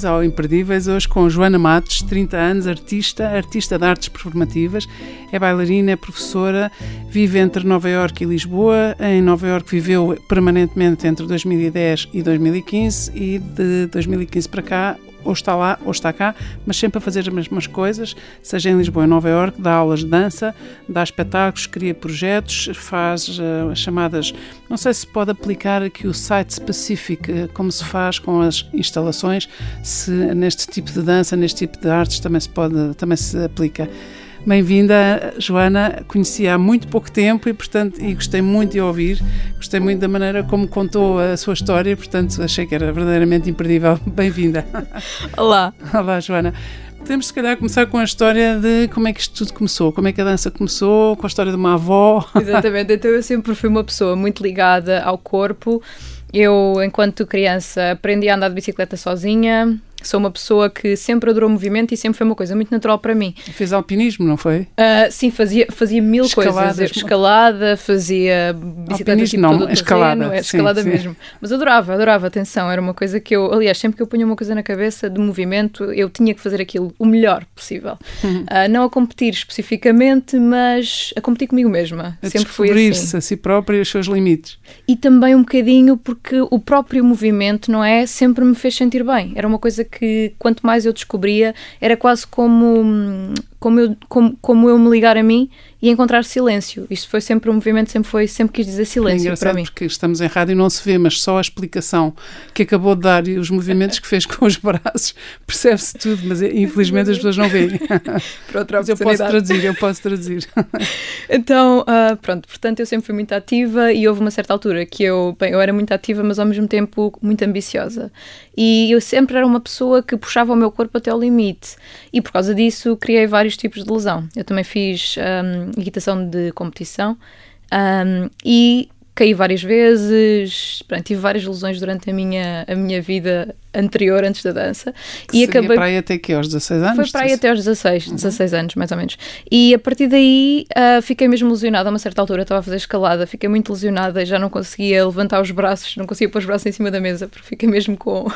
bem-vindos ao Imperdíveis, hoje com Joana Matos, 30 anos, artista, artista de artes performativas, é bailarina, é professora, vive entre Nova Iorque e Lisboa. Em Nova Iorque viveu permanentemente entre 2010 e 2015 e de 2015 para cá ou está lá ou está cá, mas sempre a fazer as mesmas coisas, seja em Lisboa ou em Nova Iorque, dá aulas de dança, dá espetáculos, cria projetos, faz uh, chamadas, não sei se pode aplicar aqui o site específico, uh, como se faz com as instalações, se neste tipo de dança, neste tipo de artes também se pode, também se aplica. Bem-vinda, Joana. Conheci há muito pouco tempo e, portanto, e gostei muito de ouvir. Gostei muito da maneira como contou a sua história, portanto, achei que era verdadeiramente imperdível. Bem-vinda. Olá. Olá, Joana. Temos, se calhar, começar com a história de como é que isto tudo começou, como é que a dança começou, com a história de uma avó. Exatamente, então eu sempre fui uma pessoa muito ligada ao corpo. Eu, enquanto criança, aprendi a andar de bicicleta sozinha, Sou uma pessoa que sempre adorou movimento e sempre foi uma coisa muito natural para mim. Fez alpinismo, não foi? Uh, sim, fazia, fazia mil Escaladas. coisas. Escalada, fazia bicicleta tipo não, todo escalada, terreno, é, escalada sim, mesmo. Sim. Mas adorava, adorava, atenção, era uma coisa que eu, aliás, sempre que eu punha uma coisa na cabeça de movimento, eu tinha que fazer aquilo o melhor possível. Uhum. Uh, não a competir especificamente, mas a competir comigo mesma. A sempre fui assim. a si própria e os seus limites. E também um bocadinho porque o próprio movimento, não é? Sempre me fez sentir bem. Era uma coisa que quanto mais eu descobria, era quase como, como, eu, como, como eu me ligar a mim e encontrar silêncio. Isto foi sempre um movimento, sempre foi, sempre quis dizer silêncio é para mim. porque estamos em rádio e não se vê, mas só a explicação que acabou de dar e os movimentos que fez com os braços, percebe-se tudo, mas infelizmente as pessoas não veem. Para outra mas eu posso traduzir, eu posso traduzir. então, uh, pronto, portanto eu sempre fui muito ativa e houve uma certa altura que eu, bem, eu era muito ativa, mas ao mesmo tempo muito ambiciosa. E eu sempre era uma pessoa que puxava o meu corpo até ao limite. E por causa disso criei vários tipos de lesão. Eu também fiz um, equitação de competição um, e caí várias vezes, pronto, tive várias lesões durante a minha, a minha vida anterior, antes da dança. Que e acabei para aí até que aos 16 anos? Foi para aí até aos 16, uhum. 16 anos, mais ou menos. E a partir daí uh, fiquei mesmo lesionada a uma certa altura, estava a fazer escalada, fiquei muito lesionada, já não conseguia levantar os braços, não conseguia pôr os braços em cima da mesa, porque fiquei mesmo com,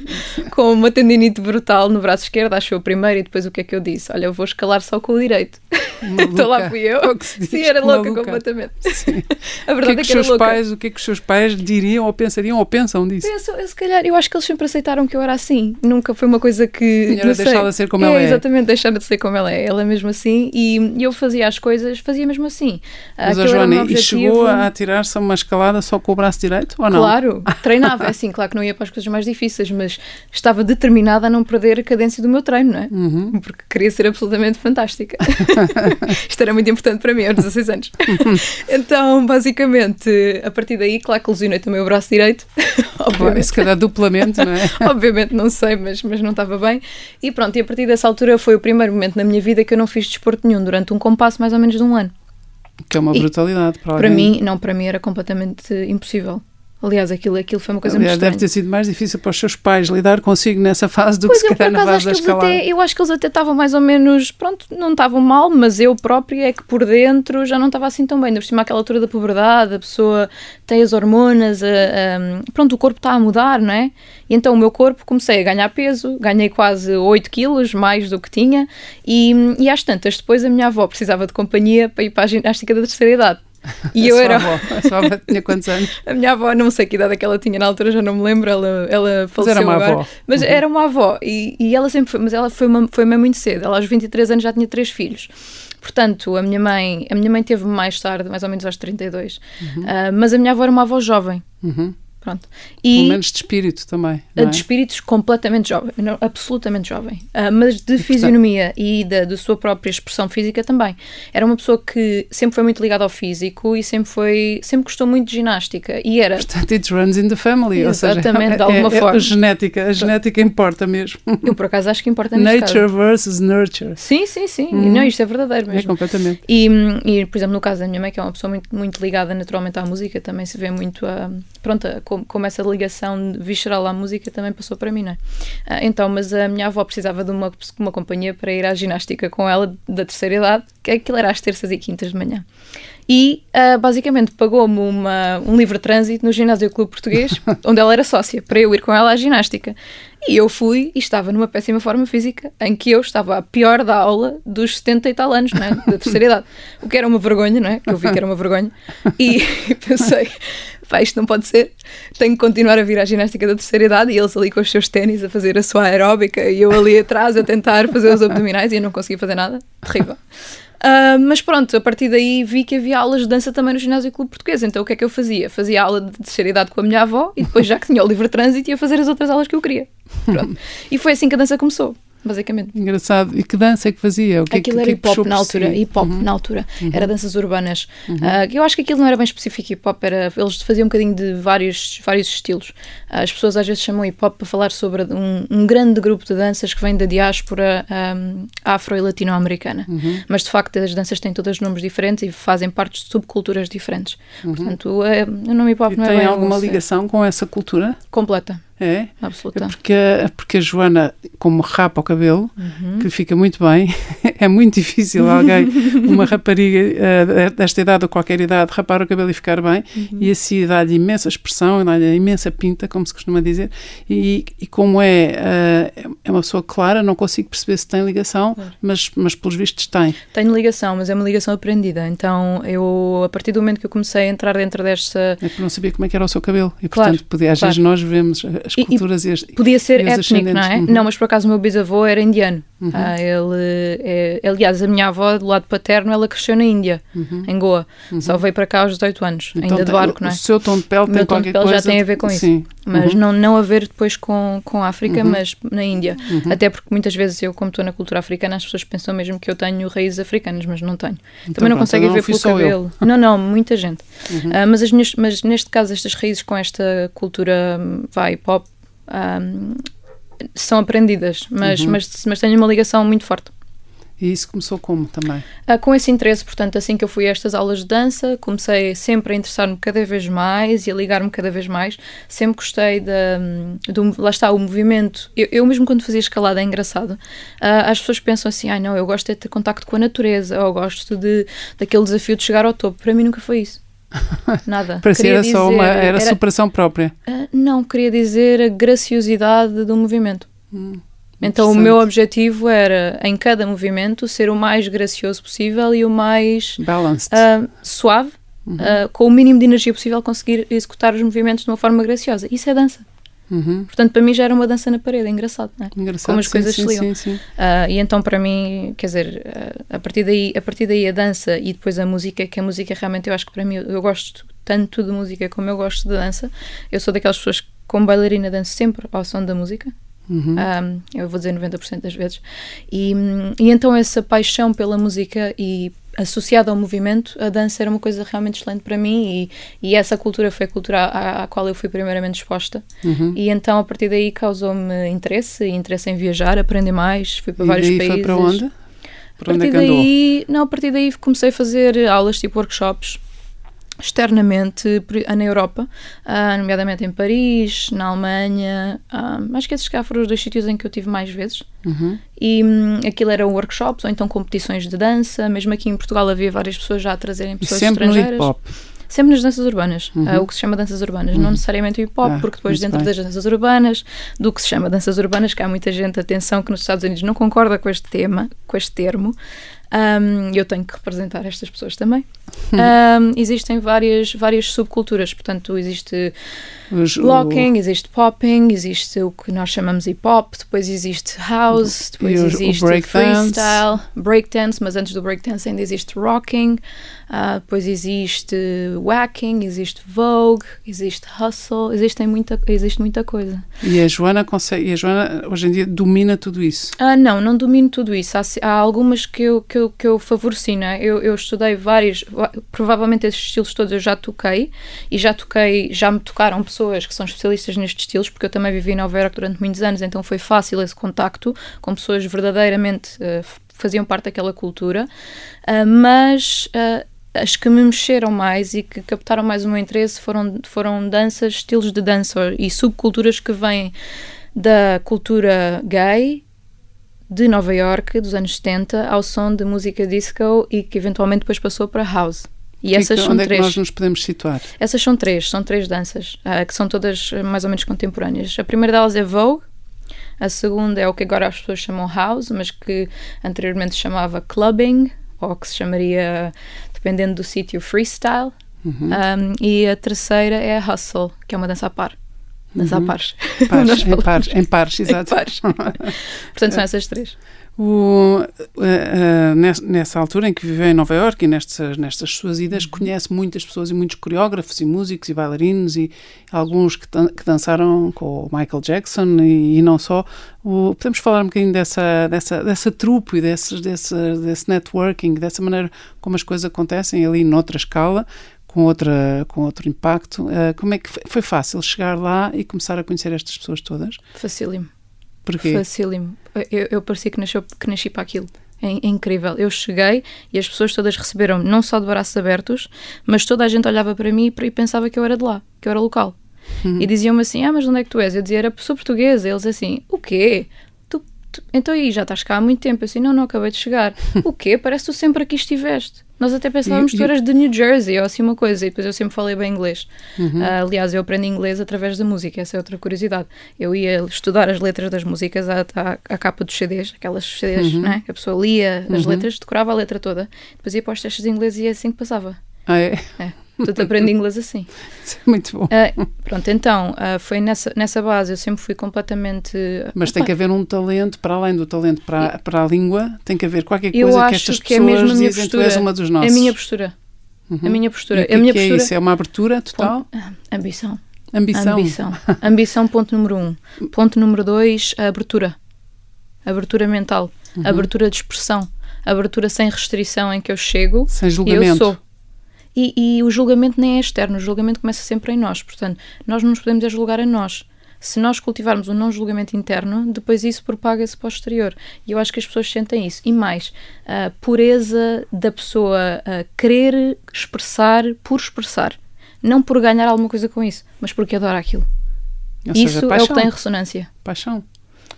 com uma tendinite brutal no braço esquerdo, achou o primeiro, e depois o que é que eu disse? Olha, eu vou escalar só com o direito. então lá fui eu. Sim, era louca maluca. completamente. Sim. A verdade o que é que, é que os seus pais, o que é que os seus pais diriam ou pensariam ou pensam disso? Penso, eu, se calhar, eu acho que eles sempre aceitaram aceitaram que eu era assim. Nunca foi uma coisa que. Tinha deixado de ser como é, ela é. Exatamente, deixar de ser como ela é. Ela é mesmo assim e eu fazia as coisas, fazia mesmo assim. Mas a Joana, e chegou a atirar-se a uma escalada só com o braço direito ou não? Claro, treinava, é assim, claro que não ia para as coisas mais difíceis, mas estava determinada a não perder a cadência do meu treino, não é? Uhum. Porque queria ser absolutamente fantástica. Isto era muito importante para mim aos 16 anos. então, basicamente, a partir daí, claro que lesionei também o braço direito. Obviamente. Se calhar duplamente, não é? Obviamente, não sei, mas, mas não estava bem. E pronto, e a partir dessa altura foi o primeiro momento na minha vida que eu não fiz desporto nenhum durante um compasso mais ou menos de um ano. Que é uma brutalidade para Para mim, não, para mim era completamente impossível. Aliás, aquilo, aquilo foi uma coisa Aliás, muito deve ter sido mais difícil para os seus pais lidar consigo nessa fase do pois que se calhar na fase da escalada. Até, eu acho que eles até estavam mais ou menos, pronto, não estavam mal, mas eu própria é que por dentro já não estava assim tão bem. Ainda por cima, aquela altura da puberdade, a pessoa tem as hormonas, a, a, pronto, o corpo está a mudar, não é? E então o meu corpo comecei a ganhar peso, ganhei quase 8 quilos, mais do que tinha, e, e às tantas, depois a minha avó precisava de companhia para ir para a ginástica da terceira idade. E eu era. Avó. A sua avó tinha quantos anos? A minha avó, não sei que idade é que ela tinha na altura, já não me lembro, ela, ela faleceu. Mas era uma agora. avó. Mas uhum. era uma avó. E, e ela sempre foi, mas ela foi, uma, foi muito cedo. Ela aos 23 anos já tinha três filhos. Portanto, a minha mãe, a minha mãe teve mais tarde, mais ou menos aos 32. Uhum. Uh, mas a minha avó era uma avó jovem. Uhum. Pronto. E Pelo menos de espírito também. É? De espírito completamente jovem, não, absolutamente jovem. Uh, mas de e fisionomia portanto... e da, da sua própria expressão física também. Era uma pessoa que sempre foi muito ligada ao físico e sempre foi sempre gostou muito de ginástica. E era. Portanto, it runs in the family. Exatamente, ou seja, de alguma é, forma. É a genética, a genética importa mesmo. Eu por acaso acho que importa Nature caso. versus nurture. Sim, sim, sim. Hum. Não, isto é verdadeiro é mesmo. É completamente. E, e, por exemplo, no caso da minha mãe, que é uma pessoa muito, muito ligada naturalmente à música, também se vê muito a. Pronto, como, como essa ligação visceral à música também passou para mim, não é? Ah, então, mas a minha avó precisava de uma, uma companhia para ir à ginástica com ela da terceira idade, que aquilo era às terças e quintas de manhã. E uh, basicamente pagou-me um livre trânsito no Ginásio Clube Português, onde ela era sócia, para eu ir com ela à ginástica. E eu fui e estava numa péssima forma física, em que eu estava a pior da aula dos 70 e tal anos, não é? da terceira idade. O que era uma vergonha, não é? Que eu vi que era uma vergonha. E pensei, pá, isto não pode ser, tenho que continuar a vir à ginástica da terceira idade e eles ali com os seus ténis a fazer a sua aeróbica e eu ali atrás a tentar fazer os abdominais e eu não conseguia fazer nada. Terrível. Uh, mas pronto, a partir daí vi que havia aulas de dança também no ginásio Clube Português. Então o que é que eu fazia? Fazia aula de terceira idade com a minha avó e depois, já que tinha o livre trânsito, ia fazer as outras aulas que eu queria. Pronto. E foi assim que a dança começou basicamente. Engraçado. E que dança é que fazia? O que, aquilo que, era hip hop na altura. Hip hop uhum. na altura. Uhum. Era danças urbanas. Uhum. Uh, eu acho que aquilo não era bem específico hip hop, era, eles faziam um bocadinho de vários, vários estilos. Uh, as pessoas às vezes chamam hip hop para falar sobre um, um grande grupo de danças que vem da diáspora um, afro e latino-americana. Uhum. Mas de facto as danças têm todos nomes diferentes e fazem parte de subculturas diferentes. Uhum. Portanto, é, o nome hip hop e não é tem alguma ligação com essa cultura? Completa. É? É porque, porque a Joana, como rapa o cabelo, uhum. que fica muito bem, é muito difícil alguém, uma rapariga uh, desta idade ou qualquer idade, rapar o cabelo e ficar bem, uhum. e assim dá-lhe imensa expressão, dá-lhe imensa pinta, como se costuma dizer, e, e como é, uh, é uma pessoa clara, não consigo perceber se tem ligação, claro. mas, mas pelos vistos tem. Tenho ligação, mas é uma ligação aprendida, então eu, a partir do momento que eu comecei a entrar dentro desta... É porque não sabia como é que era o seu cabelo, e portanto, claro, podia, às claro. vezes nós vemos as culturas e, e, as, Podia ser étnico, não é? Uhum. Não, mas por acaso o meu bisavô era indiano. Uhum. Ah, ele, é, aliás, a minha avó, do lado paterno, ela cresceu na Índia, uhum. em Goa. Uhum. Só veio para cá aos 18 anos, então, ainda de barco, não é? O seu tom de pele tem qualquer coisa... já tem a ver com isso. Sim. Mas uhum. não, não a ver depois com, com a África, uhum. mas na Índia. Uhum. Até porque muitas vezes eu, como estou na cultura africana, as pessoas pensam mesmo que eu tenho raízes africanas, mas não tenho. Então, Também não pronto, conseguem ver pelo cabelo. Eu. Não, não, muita gente. Uh, mas, as mas neste caso, estas raízes com esta cultura, vai, pop, um, são aprendidas, mas, uhum. mas, mas tenho uma ligação muito forte. E isso começou como também? Ah, com esse interesse, portanto, assim que eu fui a estas aulas de dança, comecei sempre a interessar-me cada vez mais e a ligar-me cada vez mais. Sempre gostei da. Do, lá está, o movimento. Eu, eu, mesmo quando fazia escalada, é engraçado. Ah, as pessoas pensam assim: ah, não, eu gosto de ter contacto com a natureza, ou gosto de, daquele desafio de chegar ao topo. Para mim nunca foi isso. Nada. Parecia era dizer, só uma era, era superação própria. Uh, não, queria dizer a graciosidade do movimento. Hum, então o meu objetivo era em cada movimento ser o mais gracioso possível e o mais uh, suave, uhum. uh, com o mínimo de energia possível conseguir executar os movimentos de uma forma graciosa. Isso é dança. Uhum. Portanto, para mim já era uma dança na parede, é engraçado, não é? Engraçado, Como as sim, coisas sim, se ligam. Sim, sim. Uh, e então, para mim, quer dizer, uh, a, partir daí, a partir daí a dança e depois a música, que a música realmente eu acho que para mim, eu, eu gosto tanto de música como eu gosto de dança. Eu sou daquelas pessoas que, como bailarina, danço sempre ao som da música. Uhum. Um, eu vou dizer 90% das vezes. E, e então essa paixão pela música e associada ao movimento, a dança era uma coisa realmente excelente para mim e, e essa cultura foi a cultura à, à qual eu fui primeiramente exposta. Uhum. E então a partir daí causou-me interesse, interesse em viajar, aprender mais, fui para e vários daí países. Foi para onde? Para a partir onde é daí, não, a partir daí comecei a fazer aulas tipo workshops externamente na Europa, uh, nomeadamente em Paris, na Alemanha. Uh, acho que esses cá foram os dois sítios em que eu tive mais vezes. Uhum. E um, aquilo eram workshops ou então competições de dança. Mesmo aqui em Portugal havia várias pessoas já a trazerem pessoas e sempre estrangeiras. No hip -hop. Sempre nas danças urbanas, uhum. uh, o que se chama danças urbanas, uhum. não necessariamente o hip hop, ah, porque depois dentro bem. das danças urbanas, do que se chama danças urbanas, que há muita gente, atenção, que nos Estados Unidos não concorda com este tema, com este termo, um, eu tenho que representar estas pessoas também. Um, existem várias, várias subculturas, portanto, existe Os, locking, o... existe popping, existe o que nós chamamos hip hop, depois existe house, depois existe break freestyle, breakdance, mas antes do breakdance ainda existe rocking. Uh, depois existe whacking, existe vogue, existe hustle, existem muita, existe muita coisa. E a Joana consegue, e a Joana hoje em dia domina tudo isso? Uh, não, não domino tudo isso. Há, há algumas que eu, que eu, que eu favoreci, né? eu, eu estudei vários, provavelmente esses estilos todos eu já toquei e já toquei, já me tocaram pessoas que são especialistas nestes estilos, porque eu também vivi em Nova Iorque durante muitos anos, então foi fácil esse contacto com pessoas verdadeiramente uh, faziam parte daquela cultura, uh, mas uh, as que me mexeram mais e que captaram mais o meu interesse foram, foram danças, estilos de dança e subculturas que vêm da cultura gay de Nova York dos anos 70 ao som de música disco e que eventualmente depois passou para house. E que, essas são onde três. é que nós nos podemos situar? Essas são três, são três danças, uh, que são todas mais ou menos contemporâneas. A primeira delas é Vogue, A segunda é o que agora as pessoas chamam house, mas que anteriormente se chamava clubbing, ou que se chamaria, dependendo do sítio, freestyle. Uhum. Um, e a terceira é a hustle, que é uma dança a par. Dança uhum. a pares. pares em pares, em pares, exato. Em pares. Portanto, são essas três. O, uh, uh, nessa altura em que viveu em Nova Iorque e nestas, nestas suas idas, uhum. conhece muitas pessoas e muitos coreógrafos e músicos e bailarinos e alguns que, que dançaram com o Michael Jackson e, e não só. O, podemos falar um bocadinho dessa, dessa, dessa trupe e desse, desse, desse networking, dessa maneira como as coisas acontecem ali noutra escala, com, outra, com outro impacto. Uh, como é que foi, foi fácil chegar lá e começar a conhecer estas pessoas todas? Facílimo. Porquê? Facílimo. Eu, eu parecia que, nasceu, que nasci para aquilo. É, é, incrível. Eu cheguei e as pessoas todas receberam não só de braços abertos, mas toda a gente olhava para mim e pensava que eu era de lá, que eu era local. Uhum. E diziam-me assim: Ah, mas onde é que tu és? Eu dizia: Era sou portuguesa. Eles assim: O quê? Tu, tu, então aí já estás cá há muito tempo. Eu assim: Não, não, acabei de chegar. o quê? Parece que tu sempre aqui estiveste. Nós até pensávamos que tu eras de New Jersey ou assim uma coisa, e depois eu sempre falei bem inglês. Uhum. Uh, aliás, eu aprendi inglês através da música, essa é outra curiosidade. Eu ia estudar as letras das músicas à, à, à capa dos CDs, aquelas CDs, uhum. né? A pessoa lia as uhum. letras, decorava a letra toda, depois ia para os testes de inglês e é assim que passava. Ah, é? É. Portanto, aprendi inglês assim. Muito bom. Uh, pronto, então, uh, foi nessa, nessa base, eu sempre fui completamente. Mas tem que haver um talento, para além do talento para, para a língua, tem que haver qualquer coisa que estas que pessoas é mesmo a minha dizem postura, tu és uma dos nossos. É a minha postura. Uhum. A minha postura. E o que, a minha que postura... é isso? É uma abertura total? Ponto, ambição. Ambição. Ambição. ambição, ponto número um. Ponto número dois, a abertura. Abertura mental. Uhum. Abertura de expressão. Abertura sem restrição em que eu chego. Sem julgamento. E eu sou e, e, o julgamento nem é externo, o julgamento começa sempre em nós. Portanto, nós não nos podemos julgar a nós. Se nós cultivarmos um não julgamento interno, depois isso propaga-se para o exterior. E eu acho que as pessoas sentem isso. E mais, a pureza da pessoa a querer expressar por expressar. Não por ganhar alguma coisa com isso, mas porque adora aquilo. Ou isso seja, é o que tem ressonância. Paixão.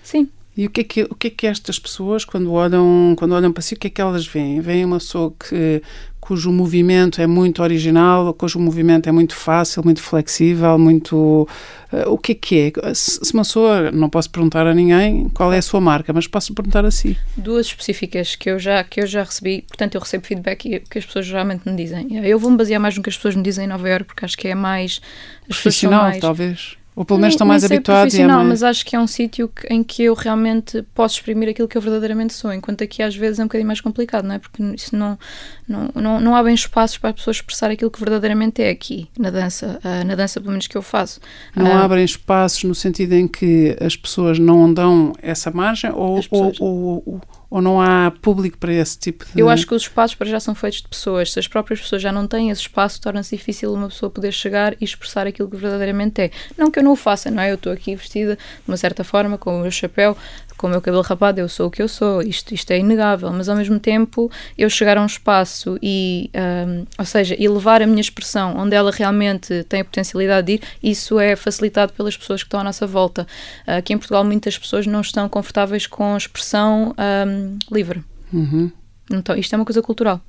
Sim. E o que, é que, o que é que estas pessoas, quando olham, quando olham para si, o que é que elas veem? Veem uma pessoa que cujo movimento é muito original, cujo movimento é muito fácil, muito flexível, muito. Uh, o que é que é? Se uma pessoa, não posso perguntar a ninguém qual é a sua marca, mas posso perguntar a si. Duas específicas que eu já, que eu já recebi, portanto, eu recebo feedback que as pessoas geralmente me dizem. Eu vou-me basear mais no que as pessoas me dizem em Nova Iorque, porque acho que é mais. Profissional, mais, talvez. Ou pelo menos estão mais habituados. Não, é mais... mas acho que é um sítio em que eu realmente posso exprimir aquilo que eu verdadeiramente sou, enquanto aqui às vezes é um bocadinho mais complicado, não é? Porque isso não, não, não, não há bem espaços para as pessoas expressar aquilo que verdadeiramente é aqui, na dança, uh, na dança pelo menos que eu faço. Não uh, abrem espaços no sentido em que as pessoas não dão essa margem ou, pessoas... ou, ou, ou ou não há público para esse tipo de. Eu acho que os espaços para já são feitos de pessoas. Se as próprias pessoas já não têm esse espaço, torna-se difícil uma pessoa poder chegar e expressar aquilo que verdadeiramente é. Não que eu não o faça, não é? Eu estou aqui vestida de uma certa forma, com o meu chapéu, com o meu cabelo rapado, eu sou o que eu sou, isto, isto é inegável, mas ao mesmo tempo eu chegar a um espaço e, um, ou seja, elevar a minha expressão onde ela realmente tem a potencialidade de ir, isso é facilitado pelas pessoas que estão à nossa volta. Aqui em Portugal muitas pessoas não estão confortáveis com a expressão um, livre. Uhum. Então, isto é uma coisa cultural.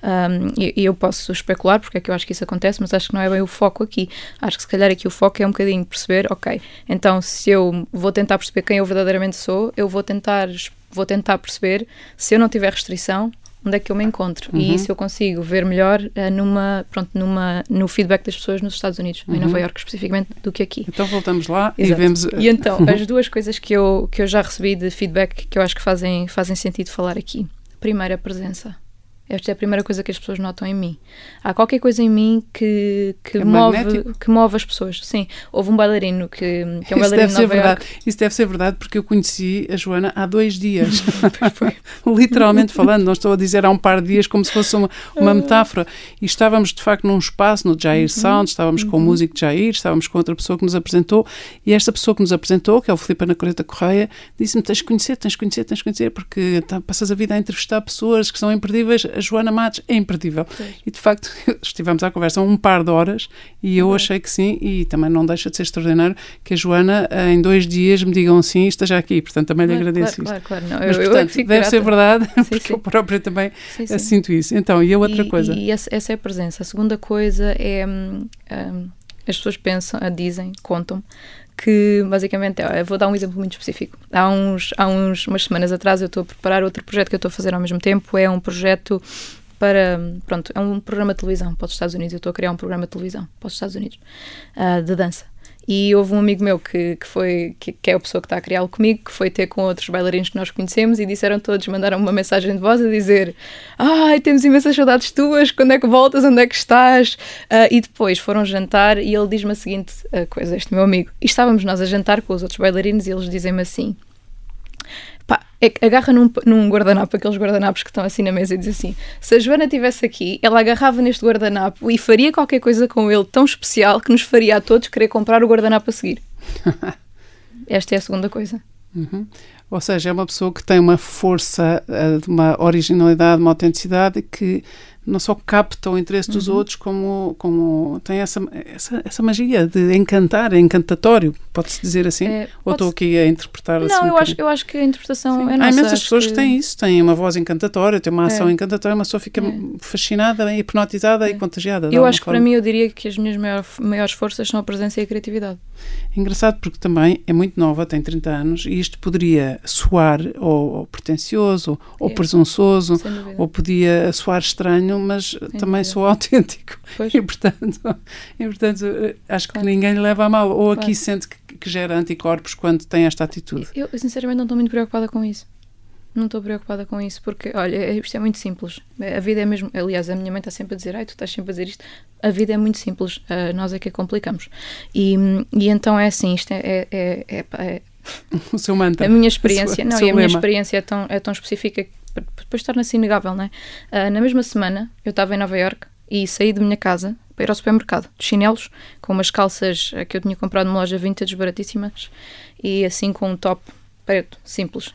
Um, e, e, eu posso especular porque é que eu acho que isso acontece, mas acho que não é bem o foco aqui. Acho que se calhar aqui o foco é um bocadinho perceber, ok, então se eu vou tentar perceber quem eu verdadeiramente sou, eu vou tentar, vou tentar perceber se eu não tiver restrição, onde é que eu me encontro uhum. e isso eu consigo ver melhor uh, numa, pronto, numa, no feedback das pessoas nos Estados Unidos, uhum. em Nova York especificamente, do que aqui. Então voltamos lá Exato. e vemos... E então, as duas coisas que eu, que eu já recebi de feedback que eu acho que fazem, fazem sentido falar aqui. Primeiro, a presença. Esta é a primeira coisa que as pessoas notam em mim. Há qualquer coisa em mim que, que, é move, que move as pessoas. Sim, houve um bailarino que, que é um Isso bailarino deve ser verdade. Isso deve ser verdade porque eu conheci a Joana há dois dias. Literalmente falando, não estou a dizer há um par de dias como se fosse uma, uma metáfora. E estávamos de facto num espaço no Jair uhum. Sound, estávamos uhum. com o músico Jair, estávamos com outra pessoa que nos apresentou e esta pessoa que nos apresentou, que é o Filipe Ana Coreta Correia, disse-me: tens de conhecer, tens de conhecer, tens de conhecer, porque tá, passas a vida a entrevistar pessoas que são imperdíveis a Joana Matos é imperdível. Pois. E de facto, estivemos à conversa um par de horas e eu achei que sim, e também não deixa de ser extraordinário que a Joana eh, em dois dias me digam sim e esteja aqui. Portanto, também claro, lhe agradeço claro, isso. Claro, claro. Não, Mas, eu, portanto, eu deve grata. ser verdade, sim, porque sim. eu própria também sim, sim. sinto isso. Então, e a outra e, coisa? E essa, essa, é a presença. A segunda coisa é. Hum, hum, as pessoas pensam, dizem, contam que basicamente é, eu vou dar um exemplo muito específico. Há uns, há uns umas semanas atrás eu estou a preparar outro projeto que eu estou a fazer ao mesmo tempo, é um projeto para, pronto, é um programa de televisão para os Estados Unidos, eu estou a criar um programa de televisão para os Estados Unidos, uh, de dança. E houve um amigo meu que, que foi, que, que, é a pessoa que está a criá-lo comigo, que foi ter com outros bailarinos que nós conhecemos e disseram todos, mandaram uma mensagem de voz a dizer ai, temos imensas saudades tuas, quando é que voltas, onde é que estás? Uh, e depois foram jantar e ele diz-me a seguinte uh, coisa, este meu amigo, e estávamos nós a jantar com os outros bailarinos e eles dizem-me assim, pá, é agarra num, num guardanapo, aqueles guardanapos que estão assim na mesa e diz assim: se a Joana estivesse aqui, ela agarrava neste guardanapo e faria qualquer coisa com ele tão especial que nos faria a todos querer comprar o guardanapo a seguir. Esta é a segunda coisa. Uhum. Ou seja, é uma pessoa que tem uma força, eh, uma originalidade, uma autenticidade que não só capta o interesse dos uhum. outros, como, como tem essa, essa, essa magia de encantar, é encantatório, pode-se dizer assim? É, Ou estou aqui a interpretar não, assim? Não, eu, acho, eu acho que a interpretação Sim. é nossa. Há imensas pessoas que... que... têm isso, têm uma voz encantatória, têm uma ação é. encantatória, uma pessoa fica é. fascinada, hipnotizada e é. contagiada. Eu acho que para mim eu diria que as minhas maior, maiores forças são a presença e a criatividade. Engraçado porque também é muito nova, tem 30 anos, e isto poderia soar ou, ou pretencioso, ou é. presunçoso, ou podia soar estranho, mas Sem também dúvida. sou autêntico. Pois. E, portanto, e, portanto, acho claro. que ninguém lhe leva a mal. Ou claro. aqui sente que, que, gera anticorpos quando tem esta atitude. Eu, sinceramente, não estou muito preocupada com isso. Não estou preocupada com isso, porque, olha, é, isto é muito simples. A vida é mesmo. Aliás, a minha mãe está sempre a dizer: ai, tu estás sempre a dizer isto. A vida é muito simples, uh, nós é que a complicamos. E, e então é assim: isto é, é, é, é, é o seu mantra. A minha experiência, não, e a minha experiência é tão, é tão específica que depois torna-se inegável, não é? Uh, na mesma semana, eu estava em Nova York e saí de minha casa para ir ao supermercado, de chinelos, com umas calças que eu tinha comprado numa loja vintage baratíssimas e assim com um top preto, simples.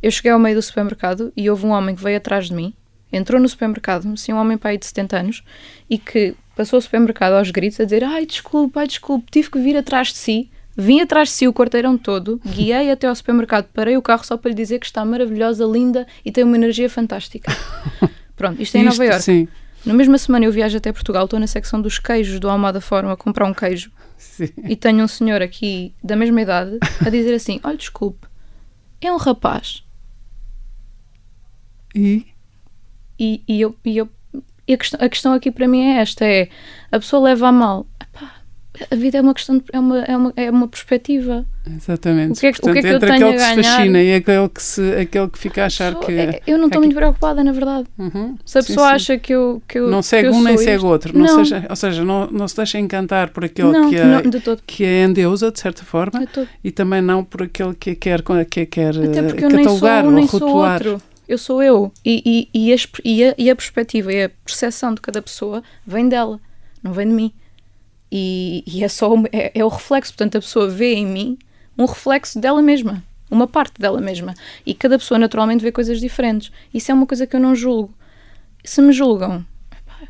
Eu cheguei ao meio do supermercado e houve um homem que veio atrás de mim, entrou no supermercado, assim, um homem pai de 70 anos, e que passou o supermercado aos gritos a dizer: Ai, desculpe, ai, desculpe, tive que vir atrás de si. Vim atrás de si o quarteirão todo, guiei até ao supermercado, parei o carro só para lhe dizer que está maravilhosa, linda e tem uma energia fantástica. Pronto, isto é em Nova Iorque. Sim. Na mesma semana eu viajo até Portugal, estou na secção dos queijos do Almada Fórum a comprar um queijo. Sim. E tenho um senhor aqui da mesma idade a dizer assim: Olha, desculpe, é um rapaz. E? E, e eu, e eu e a, questão, a questão aqui para mim é esta: é a pessoa leva a mal. A vida é uma questão, de, é, uma, é, uma, é uma perspectiva. Exatamente. O que é, Portanto, o que, é que eu tenho aquele a ganhar? que se fascina e aquele que, se, aquele que fica a achar que. É, eu não estou muito preocupada, na verdade. Uhum. Se a pessoa sim, acha que eu. Que eu não segue um nem segue outro. Não. não. Seja, ou seja, não, não se deixa encantar por aquele não, que, é, não, que é endeusa, de certa forma, e também não por aquele que quer, que quer Até porque catalogar eu nem sou, ou rotular. Sou outro. Eu sou eu. E, e, a, e, a, e a perspectiva e a percepção de cada pessoa vem dela, não vem de mim. E, e é só é, é, o reflexo, portanto a pessoa vê em mim um reflexo dela mesma, uma parte dela mesma. E cada pessoa naturalmente vê coisas diferentes. Isso é uma coisa que eu não julgo. Se me julgam,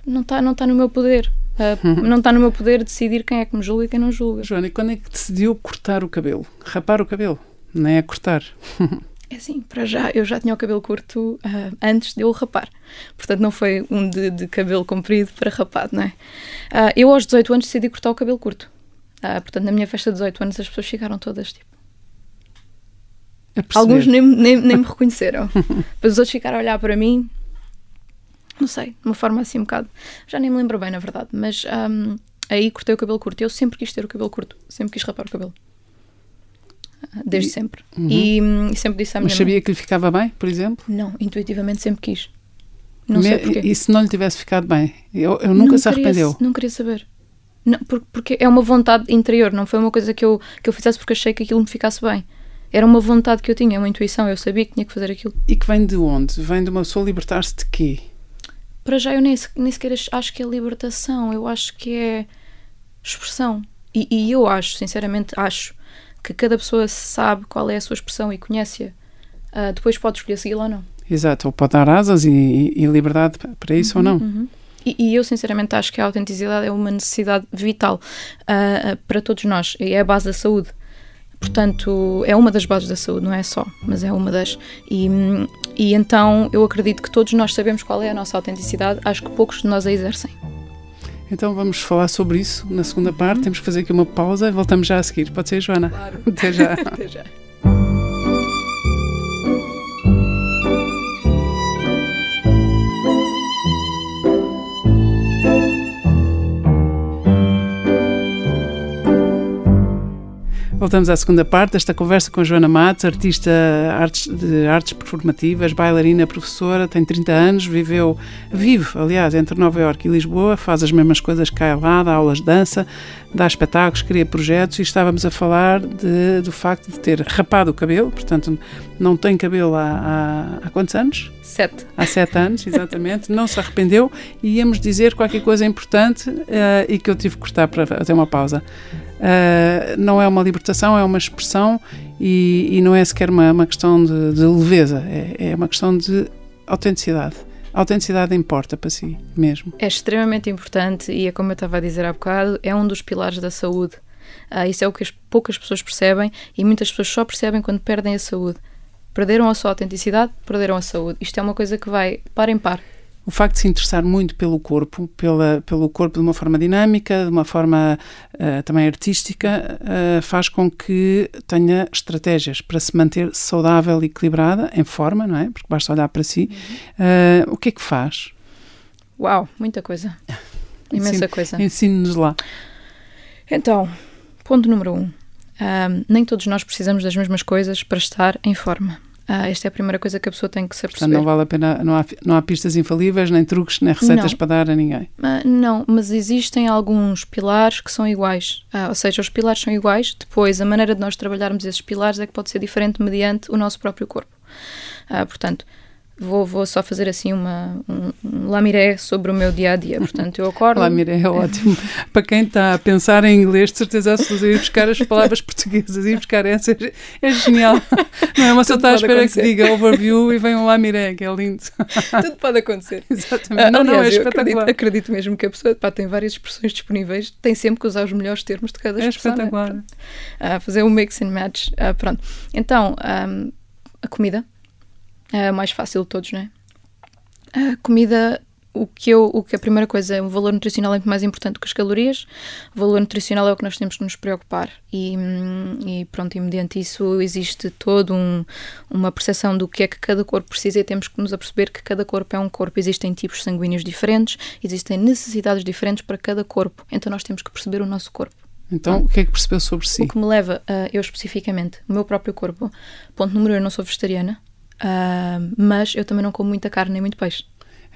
não está não tá no meu poder. Uh, não está no meu poder decidir quem é que me julga e quem não julga. Joana, e quando é que decidiu cortar o cabelo? Rapar o cabelo? Não é cortar. É assim, para já, eu já tinha o cabelo curto uh, antes de eu rapar. Portanto, não foi um de, de cabelo comprido para rapado, não é? Uh, eu, aos 18 anos, decidi cortar o cabelo curto. Uh, portanto, na minha festa de 18 anos, as pessoas ficaram todas tipo. Alguns nem, nem, nem me reconheceram. Depois os outros ficaram a olhar para mim, não sei, de uma forma assim um bocado. Já nem me lembro bem, na verdade, mas um, aí cortei o cabelo curto. Eu sempre quis ter o cabelo curto, sempre quis rapar o cabelo desde e, sempre. Uhum. E, e, sempre disse à minha Mas sabia mãe, que lhe ficava bem, por exemplo? Não, intuitivamente sempre quis. Não Me, sei porquê. E se não lhe tivesse ficado bem? Eu, eu nunca não se arrependeu? não queria saber. Não, porque é uma vontade interior, não foi uma coisa que eu, que eu fizesse porque achei que aquilo me ficasse bem. Era uma vontade que eu tinha, uma intuição, eu sabia que tinha que fazer aquilo. E que vem de onde? Vem de uma pessoa libertar-se de quê? Para já eu nem, nem sequer acho que é libertação, eu acho que é expressão. E, e eu acho, sinceramente, acho que cada pessoa sabe qual é a sua expressão e conhece-a, uh, depois pode escolher segui-la ou não. Exato, ou pode dar asas e, e liberdade para isso uhum, ou não. Uhum. E, e, eu sinceramente acho que a autenticidade é uma necessidade vital uh, para todos nós e é a base da saúde. Portanto, é uma das bases da saúde, não é só, mas é uma das. E, e então eu acredito que todos nós sabemos qual é a nossa autenticidade, acho que poucos de nós a exercem. Então vamos falar sobre isso na segunda parte. Temos que fazer aqui uma pausa. Voltamos já a seguir. Pode ser, Joana? Claro. Até já. Até já. Voltamos à segunda parte desta conversa com Joana Matos, artista de artes performativas, bailarina, professora, tem 30 anos, viveu, vive, aliás, entre Nova Iorque e Lisboa, faz as mesmas coisas que cá lá, dá aulas de dança, dá espetáculos, cria projetos e estávamos a falar de, do facto de ter rapado o cabelo, portanto não tem cabelo há, há, há quantos anos? Sete. Há sete anos, exatamente. não se arrependeu e íamos dizer qualquer coisa importante uh, e que eu tive que cortar para fazer uma pausa. Uh, não é uma libertação, é uma expressão e, e não é sequer uma, uma questão de, de leveza, é, é, uma questão de autenticidade. A autenticidade importa para si mesmo. É extremamente importante e é como eu estava a dizer há bocado, é um dos pilares da saúde. Uh, isso é o que as poucas pessoas percebem e muitas pessoas só percebem quando perdem a saúde. Perderam a sua autenticidade, perderam a saúde. Isto é uma coisa que vai par em par. O facto de se interessar muito pelo corpo, pela, pelo corpo de uma forma dinâmica, de uma forma uh, também artística, uh, faz com que tenha estratégias para se manter saudável e equilibrada, em forma, não é? Porque basta olhar para si. Uh, o que é que faz? Uau, muita coisa. Imensa Ensine, coisa. Ensine-nos lá. Então, ponto número um. Nem todos nós precisamos das mesmas coisas para estar em forma. Ah, esta é a primeira coisa que a pessoa tem que se Portanto, não vale a pena, não há, não há pistas infalíveis, nem truques, nem receitas não. para dar a ninguém. Ah, não, mas existem alguns pilares que são iguais. Ah, ou seja, os pilares são iguais, depois a maneira de nós trabalharmos esses pilares é que pode ser diferente mediante o nosso próprio corpo. Portanto, Vou, vou só fazer assim uma, um, um lamiré sobre o meu dia a dia. Portanto, eu acordo. lamiré é ótimo. Para quem está a pensar em inglês, de certeza absoluta, ir buscar as palavras portuguesas e buscar essas é genial. Não é uma só está à espera acontecer. que diga overview e vem um lamiré, que é lindo. Tudo pode acontecer. Exatamente. não, Aliás, não, é espetacular. Acredito, acredito, mesmo que a pessoa pá, tem várias expressões disponíveis, tem sempre que usar os melhores termos de cada é expressão. É espetacular. Né? Fazer um mix and match. Uh, pronto. Então, um, a comida é a mais fácil de todos, não é? A comida, o que, eu, o que a primeira coisa é o valor nutricional é muito mais importante do que as calorias. O valor nutricional é o que nós temos que nos preocupar. E, e pronto, e mediante isso existe toda um, uma percepção do que é que cada corpo precisa e temos que nos aperceber que cada corpo é um corpo. Existem tipos sanguíneos diferentes, existem necessidades diferentes para cada corpo. Então nós temos que perceber o nosso corpo. Então, o que é que percebeu sobre si? O que me leva a eu especificamente, o meu próprio corpo. Ponto número um, eu não sou vegetariana. Uh, mas eu também não como muita carne nem muito peixe.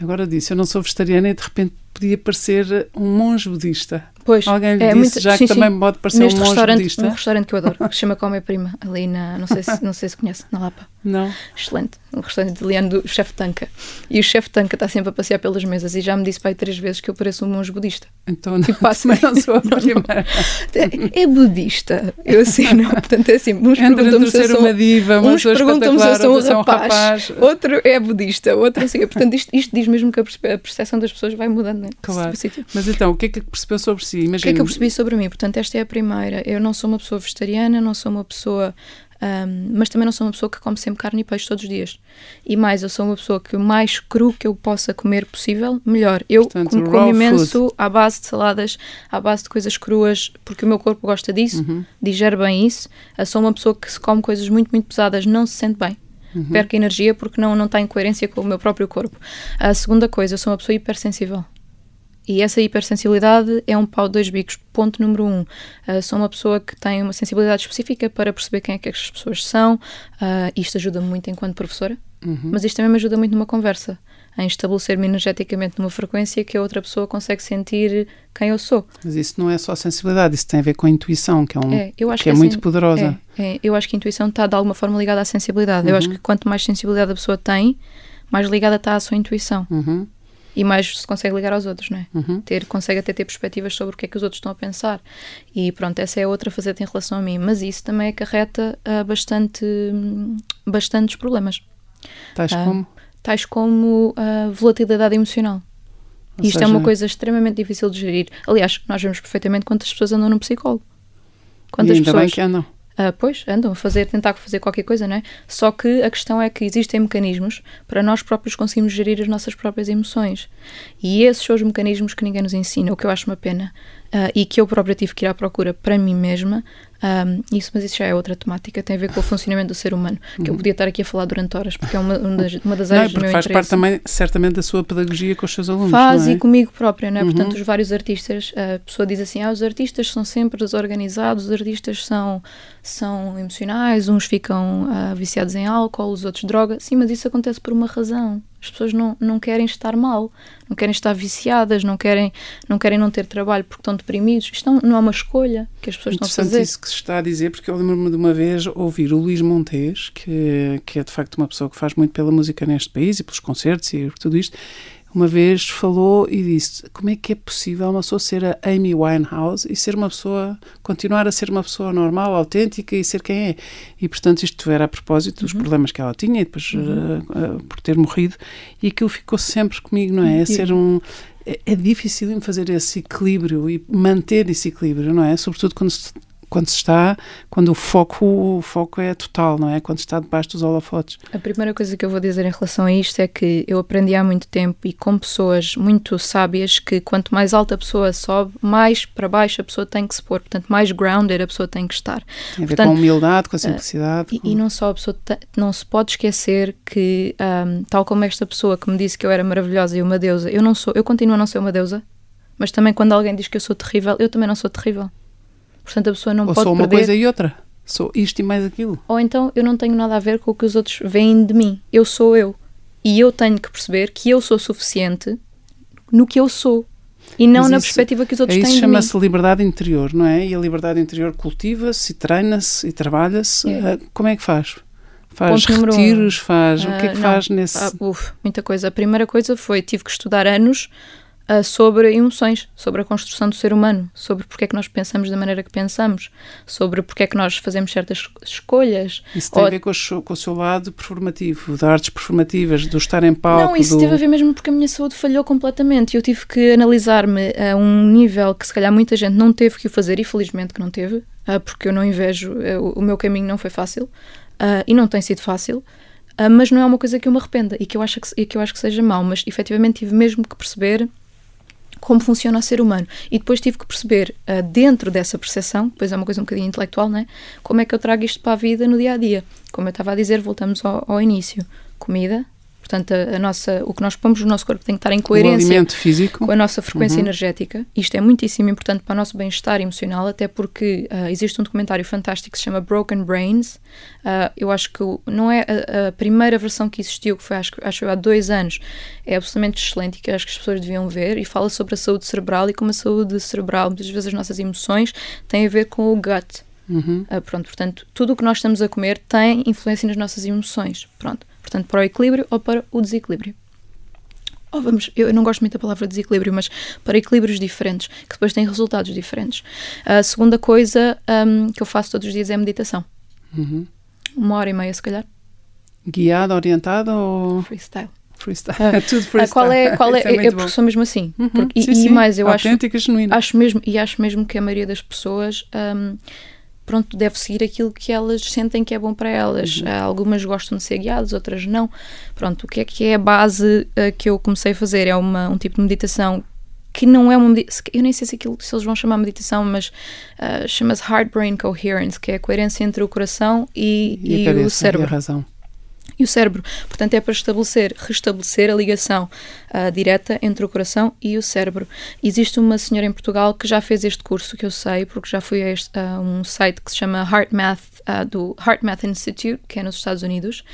Agora disse, eu não sou vegetariana e de repente podia parecer um monge budista. Pois, Alguém lhe é disse muito, já sim, que sim. também pode parecer Neste um monge budista. Um restaurante que eu adoro, que se chama Come Prima, ali na, não sei se, não sei se conhece, na Lapa. Não. Excelente. Um restaurante italiano do chefe Tanca. E o chefe Tanca está sempre a passear pelas mesas e já me disse pai três vezes que eu pareço um monge budista. Então não, E passa- também não sou a primeira. É, é budista. Eu assim, não. Portanto, é assim, uns perguntam-me se sou uma diva, uns pessoa perguntam-me se eu sou um rapaz, rapaz. outro é budista, outro assim. Portanto, isto, isto diz mesmo que a perce- a percepção das pessoas vai mudando, não é? Claro. Sítio. Mas então, o que é que percebeu sobre si? O que é Imagina. que eu percebi sobre mim? Portanto, esta é a primeira. Eu não sou uma pessoa vegetariana, não sou uma pessoa. ahm, mas também não sou uma pessoa que come sempre carne e peixe todos os dias. E mais, eu sou uma pessoa que o mais cru que eu possa comer possível, melhor. Eu Portanto, como, como imenso à base de saladas, à base de coisas cruas, porque o meu corpo gosta disso, Uhum. digere bem isso. Eu sou uma pessoa que se come coisas muito, muito pesadas, não se sente bem. Uhum. Perca energia porque não, não está em coerência com o meu próprio corpo. A segunda coisa, eu sou uma pessoa hipersensível. E essa hipersensibilidade é um pau de dois bicos. Ponto número um. Uh, sou uma pessoa que tem uma sensibilidade específica para perceber quem é que as pessoas são. Uh, isto ajuda-me muito enquanto professora, Uhum. mas isto também me ajuda muito numa conversa. Em estabelecer-me energeticamente numa frequência que a outra pessoa consegue sentir quem eu sou. Mas isso não é só sensibilidade, isso tem a ver com a intuição, que é, um, É, acho que é que muito assim- poderosa. É, é, eu acho que a intuição está de alguma forma ligada à sensibilidade. Eu acho que quanto mais sensibilidade a pessoa tem, mais ligada está à sua intuição. Uhum, E mais se consegue ligar aos outros, não é? uhum. ter, consegue até ter perspectivas sobre o que é que os outros estão a pensar. E pronto, essa é outra faceta em relação a mim. Mas isso também acarreta ah, bastante, bastantes problemas, Tais Ah, como? tais como a volatilidade emocional. Ou E isto é seja, uma coisa extremamente difícil de gerir. Aliás, nós vemos perfeitamente quantas pessoas andam num psicólogo. e Quantas ainda bem pessoas. que andam. Uh, pois, andam a fazer, tentar fazer qualquer coisa, não é? Só que a questão é que existem mecanismos para nós próprios conseguirmos gerir as nossas próprias emoções. E esses são os mecanismos que ninguém nos ensina, o que eu acho uma pena. Uh, e que eu própria tive que ir à procura para mim mesma um, isso, mas isso já é outra temática, tem a ver com o funcionamento do ser humano, que uhum. eu podia estar aqui a falar durante horas, porque é uma, uma das, uma das áreas não, do meu faz interesse. parte também, certamente, da sua pedagogia com os seus alunos. Faz é? e comigo própria, não é? Uhum. Portanto, os vários artistas, a pessoa diz assim: ah, os artistas são sempre desorganizados, os artistas são, são emocionais, uns ficam uh, viciados em álcool, os outros droga. Sim, mas isso acontece por uma razão. As pessoas não, não querem estar mal, não querem estar viciadas, não querem não, querem não ter trabalho porque estão deprimidos. Isto não, não é uma escolha que as pessoas estão a fazer. isso que se está a dizer, porque eu lembro-me de uma vez ouvir o Luís Montes, que, que é de facto uma pessoa que faz muito pela música neste país e pelos concertos e por tudo isto, uma vez falou e disse como é que é possível uma pessoa ser a Amy Winehouse e ser uma pessoa, continuar a ser uma pessoa normal, autêntica e ser quem é. E, portanto, isto era a propósito dos uhum. problemas que ela tinha e depois uhum. uh, uh, por ter morrido e aquilo ficou sempre comigo, não é? É ser um... É, é difícil fazer esse equilíbrio e manter esse equilíbrio, não é? Sobretudo quando se quando se está, quando o foco, o foco é total, não é? Quando se está debaixo dos holofotes. A primeira coisa que eu vou dizer em relação a isto é que eu aprendi há muito tempo e com pessoas muito sábias que quanto mais alta a pessoa sobe, mais para baixo a pessoa tem que se pôr, portanto, mais grounded a pessoa tem que estar. Tem a ver portanto, com a humildade, com a simplicidade. Uh, com... E, e, não só a pessoa, não se pode esquecer que, um, tal como esta pessoa que me disse que eu era maravilhosa e uma deusa, eu não sou, eu continuo a não ser uma deusa, mas também quando alguém diz que eu sou terrível, eu também não sou terrível. Portanto, a pessoa não Ou pode sou uma perder. coisa e outra. Sou isto e mais aquilo. Ou então eu não tenho nada a ver com o que os outros veem de mim. Eu sou eu. E eu tenho que perceber que eu sou suficiente no que eu sou. E não Mas na isso, perspectiva que os outros é têm Isso chama-se liberdade interior, não é? E a liberdade interior cultiva-se, treina-se e trabalha-se. É. Ah, como é que faz? Faz Ponto retiros, um. faz. Uh, o que é que ah, não. faz nesse. Uh, uf, muita coisa. A primeira coisa foi: tive que estudar anos uh, sobre emoções, sobre a construção do ser humano, sobre porque é que nós pensamos da maneira que pensamos, sobre porque é que nós fazemos certas escolhas. Isso tem ou... a ver com o, com o, seu lado performativo, de artes performativas, do estar em palco. Não, isso do... teve a ver mesmo porque a minha saúde falhou completamente e eu tive que analisar-me a um nível que se calhar muita gente não teve que o fazer e felizmente que não teve, uh, porque eu não invejo, uh, o meu caminho não foi fácil e não tem sido fácil. Mas não é uma coisa que eu me arrependa e que eu acho que, que, eu acho que seja mau, mas efetivamente tive mesmo que perceber como funciona o ser humano. E depois tive que perceber, uh, dentro dessa percepção, depois é uma coisa um bocadinho intelectual, né? como é que eu trago isto para a vida no dia a dia. Como eu estava a dizer, voltamos ao, ao início: comida, Portanto, a, a, nossa, o que nós pomos no nosso corpo tem que estar em coerência com a nossa frequência uhum. energética. Isto é muitíssimo importante para o nosso bem-estar emocional, até porque uh, existe um documentário fantástico que se chama Broken Brains. Uh, eu acho que não é a, a, primeira versão que existiu, que foi acho, acho há dois anos, é absolutamente excelente e que acho que as pessoas deviam ver. E fala sobre a saúde cerebral e como a saúde cerebral, muitas vezes as nossas emoções, têm a ver com o gut. Uhum. Uh, pronto, portanto, tudo o que nós estamos a comer tem influência nas nossas emoções. Pronto. Portanto, para o equilíbrio ou para o desequilíbrio. Ou vamos, eu não gosto muito da palavra desequilíbrio, mas para equilíbrios diferentes, que depois têm resultados diferentes. A segunda coisa um, que eu faço todos os dias é meditação. Uhum. Uma hora e meia, se calhar. Guiada, orientada ou. Freestyle. Freestyle. Ah, é tudo freestyle. Qual é, qual é, é, é porque sou mesmo assim. Uhum, porque, sim, e, sim. e, mais, eu Autêntica, acho, genuína. acho mesmo, e acho mesmo que a maioria das pessoas um, pronto, deve seguir aquilo que elas sentem que é bom para elas. Uhum. Algumas gostam de ser guiadas, outras não. Pronto, o que é que é a base uh, que eu comecei a fazer? É uma, um tipo de meditação que não é uma meditação, eu nem sei se, aquilo, se eles vão chamar meditação, mas uh, chama-se Heart Brain Coherence, que é a coerência entre o coração e, e, e cabeça, o cérebro. E a razão e o cérebro. Portanto, é para estabelecer, restabelecer a ligação uh, direta entre o coração e o cérebro. Existe uma senhora em Portugal que já fez este curso, que eu sei, porque já fui a, este, a um site que se chama Heart Math uh, do Heart Math Institute, que é nos Estados Unidos,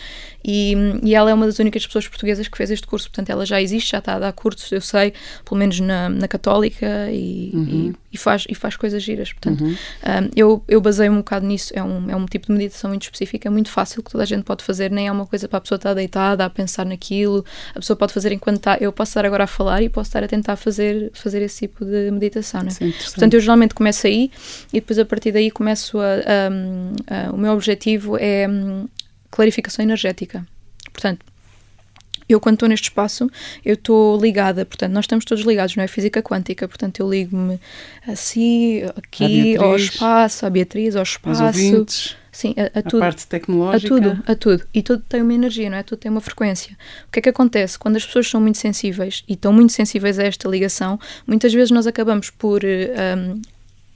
e, e, ela é uma das únicas pessoas portuguesas que fez este curso, portanto ela já existe, já está a dar cursos, eu sei, pelo menos na, na Católica, e, uhum. e, e, faz, e faz coisas giras, portanto uhum. um, eu, eu basei um bocado nisso, é um, é um tipo de meditação muito específica, é muito fácil, que toda a gente pode fazer, nem é uma coisa para a pessoa estar deitada a pensar naquilo, a pessoa pode fazer enquanto está, eu posso estar agora a falar e posso estar a tentar fazer, fazer esse tipo de meditação, né? Portanto, eu geralmente começo aí e depois a partir daí começo a, a, a o meu objetivo é hum, clarificação energética. Portanto, eu quando estou neste espaço, eu estou ligada, portanto, nós estamos todos ligados, não é? Física quântica, portanto, eu ligo-me assim, aqui, ao espaço, à Beatriz, ao espaço. Sim, a, a, tudo. A parte tecnológica. A tudo, a tudo. E tudo tem uma energia, não é? Tudo tem uma frequência. O que é que acontece? Quando as pessoas são muito sensíveis e estão muito sensíveis a esta ligação, muitas vezes nós acabamos por um,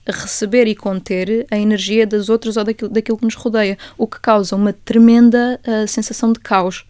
receber e conter a energia das outras ou daquilo, daquilo que nos rodeia, o que causa uma tremenda uh, sensação de caos.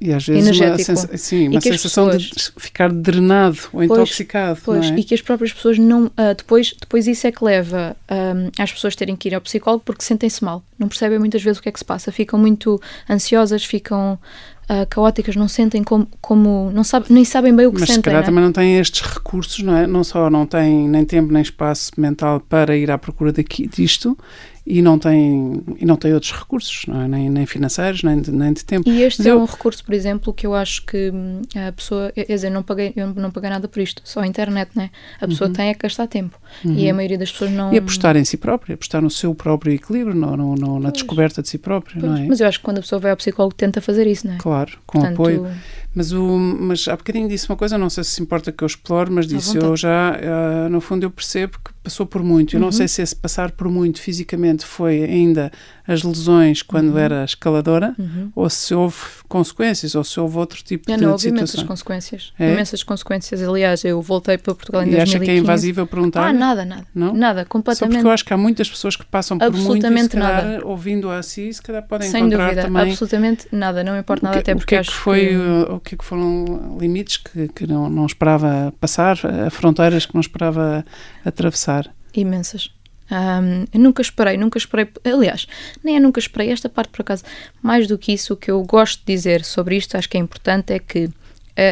E às vezes uma, sensa sim, uma sensação pessoas, de ficar drenado ou intoxicado. Pois, é? e que as próprias pessoas não. Uh, depois, depois isso é que leva um, às pessoas terem que ir ao psicólogo porque sentem-se mal. Não percebem muitas vezes o que é que se passa. Ficam muito ansiosas, ficam uh, caóticas, não sentem como, como não sabe, nem sabem bem o que Mas sentem. Mas se calhar é? também não têm estes recursos, não é? Não só não têm nem tempo nem espaço mental para ir à procura daqui, disto e não têm e não tem outros recursos, é? nem, nem financeiros, nem de, nem de tempo. E este Mas é eu... um recurso, por exemplo, que eu acho que hum, a pessoa, quer dizer, não paguei, eu não paguei nada por isto, só a internet, né? A pessoa uhum. tem é que gastar tempo uhum. e a maioria das pessoas não. E apostar em si própria, apostar no seu próprio equilíbrio, no, no, no na descoberta de si própria, não é? Mas eu acho que quando a pessoa vai ao psicólogo tenta fazer isso, não é? Claro, com Portanto, apoio. Mas, o, mas há bocadinho disse uma coisa, não sei se importa que eu explore, mas disse eu já, uh, no fundo, eu percebo que passou por muito. Eu uhum. não sei se esse passar por muito fisicamente foi ainda as lesões quando uhum. era escaladora uhum. ou se houve consequências ou se houve outro tipo não, de, não, houve imensas consequências. É? Imensas consequências. Aliás, eu voltei para Portugal em e 2015. E acha que é invasível perguntar? Ah, nada, nada. Não? Nada, completamente. Só porque eu acho que há muitas pessoas que passam por muito e se calhar, nada. ouvindo assim, se calhar podem Sem encontrar dúvida, também... absolutamente nada, não importa nada, que, até porque o que é que foi, que... O que foram limites que, que não, não esperava passar, fronteiras que não esperava atravessar? Imensas. Um, eu nunca esperei, nunca esperei. Aliás, nem eu nunca esperei esta parte por acaso. Mais do que isso, o que eu gosto de dizer sobre isto, acho que é importante, é que uh,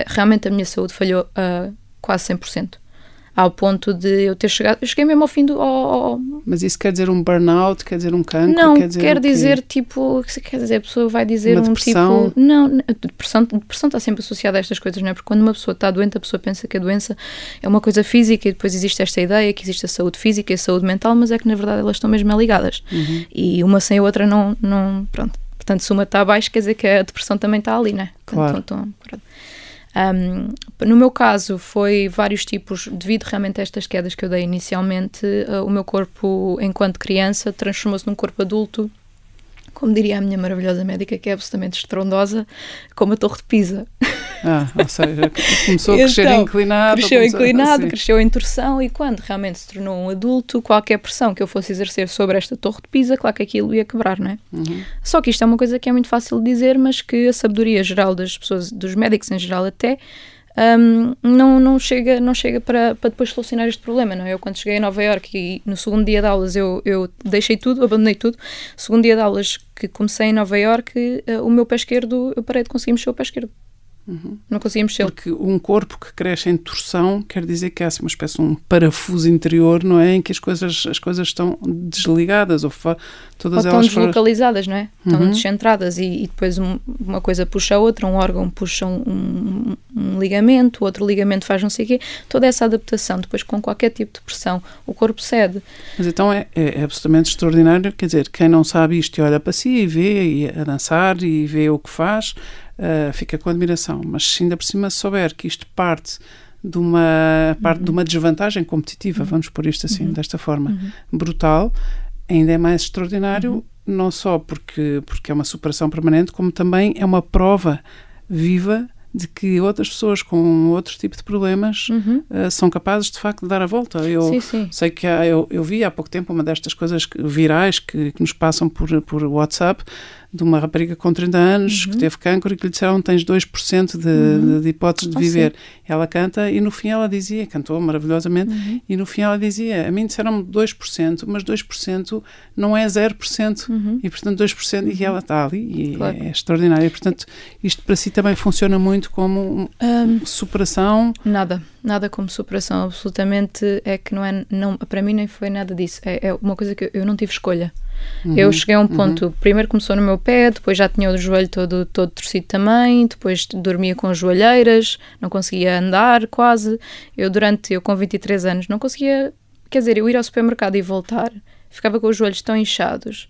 realmente a minha saúde falhou uh, quase 100% ao ponto de eu ter chegado. Eu cheguei mesmo ao fim do. Ao, ao... Mas isso quer dizer um burnout? Quer dizer um cancro? Não, quer dizer, quer dizer tipo. Quer dizer, a pessoa vai dizer uma um depressão. tipo. Não, depressão, depressão está sempre associada a estas coisas, não é? Porque quando uma pessoa está doente, a pessoa pensa que a doença é uma coisa física e depois existe esta ideia que existe a saúde física e a saúde mental, mas é que na verdade elas estão mesmo ligadas. Uhum. E uma sem a outra não. não pronto. Portanto, se uma está abaixo, quer dizer que a depressão também está ali, não é? Claro. Então, então, um, no meu caso, foi vários tipos, devido realmente a estas quedas que eu dei inicialmente, uh, o meu corpo, enquanto criança, transformou-se num corpo adulto, como diria a minha maravilhosa médica, que é absolutamente estrondosa, como a Torre de Pisa. Ah, ou seja, começou a crescer então, inclinado. Cresceu inclinado, cresceu em torção e quando realmente se tornou um adulto, qualquer pressão que eu fosse exercer sobre esta torre de Pisa, claro que aquilo ia quebrar, não é? Uhum. Só que isto é uma coisa que é muito fácil de dizer, mas que a sabedoria geral das pessoas, dos médicos em geral até, um, não, não chega, não chega para, para depois solucionar este problema. Não? É? Eu, quando cheguei a Nova Iorque e no segundo dia de aulas eu, eu deixei tudo, abandonei tudo. Segundo dia de aulas que comecei em Nova Iorque, uh, o meu pé esquerdo, eu parei de conseguir mexer o pé esquerdo. Uhum. Não conseguimos ser. Porque um corpo que cresce em torção quer dizer que há assim, uma espécie de um parafuso interior, não é? Em que as coisas, as coisas estão desligadas ou todas ou elas estão deslocalizadas, não é? Estão uhum. descentradas e, e depois um, uma coisa puxa a outra, um órgão puxa um, um, um, ligamento, outro ligamento faz não sei o quê. Toda essa adaptação, depois com qualquer tipo de pressão, o corpo cede. Mas então é, é, é absolutamente extraordinário, quer dizer, quem não sabe isto e olha para si e vê e a dançar e vê o que faz uh, fica com admiração. Mas se ainda por cima souber que isto parte de uma, parte uhum. de uma desvantagem competitiva, uhum. vamos pôr isto assim, uhum. desta forma, uhum. brutal, ainda é mais extraordinário, uhum. não só porque, porque é uma superação permanente, como também é uma prova viva de que outras pessoas com outro tipo de problemas uhum. uh, são capazes de facto de dar a volta. Eu sim, sim. sei que há, eu, eu vi há pouco tempo uma destas coisas virais que, que nos passam por, por WhatsApp de uma rapariga com 30 anos uhum. que teve cancro e que lhe disseram tens 2% de, uhum. de, hipóteses de oh, viver. Sim. Ela canta e no fim ela dizia, cantou maravilhosamente, uhum. e no fim ela dizia, a mim disseram 2%, mas 2% não é 0%, uhum. e portanto 2%, e uhum. ela está ali, e claro. é, é extraordinário. E, portanto, isto para si também funciona muito como um, superação. Nada, nada como superação, absolutamente é que não é, não, para mim nem foi nada disso, é, é uma coisa que eu, eu não tive escolha. Uhum, eu cheguei a um ponto, uhum. primeiro começou no meu pé, depois já tinha o joelho todo, todo torcido também, depois dormia com joelheiras, não conseguia andar quase. Eu durante, eu com 23 anos, não conseguia, quer dizer, eu ir ao supermercado e voltar, ficava com os joelhos tão inchados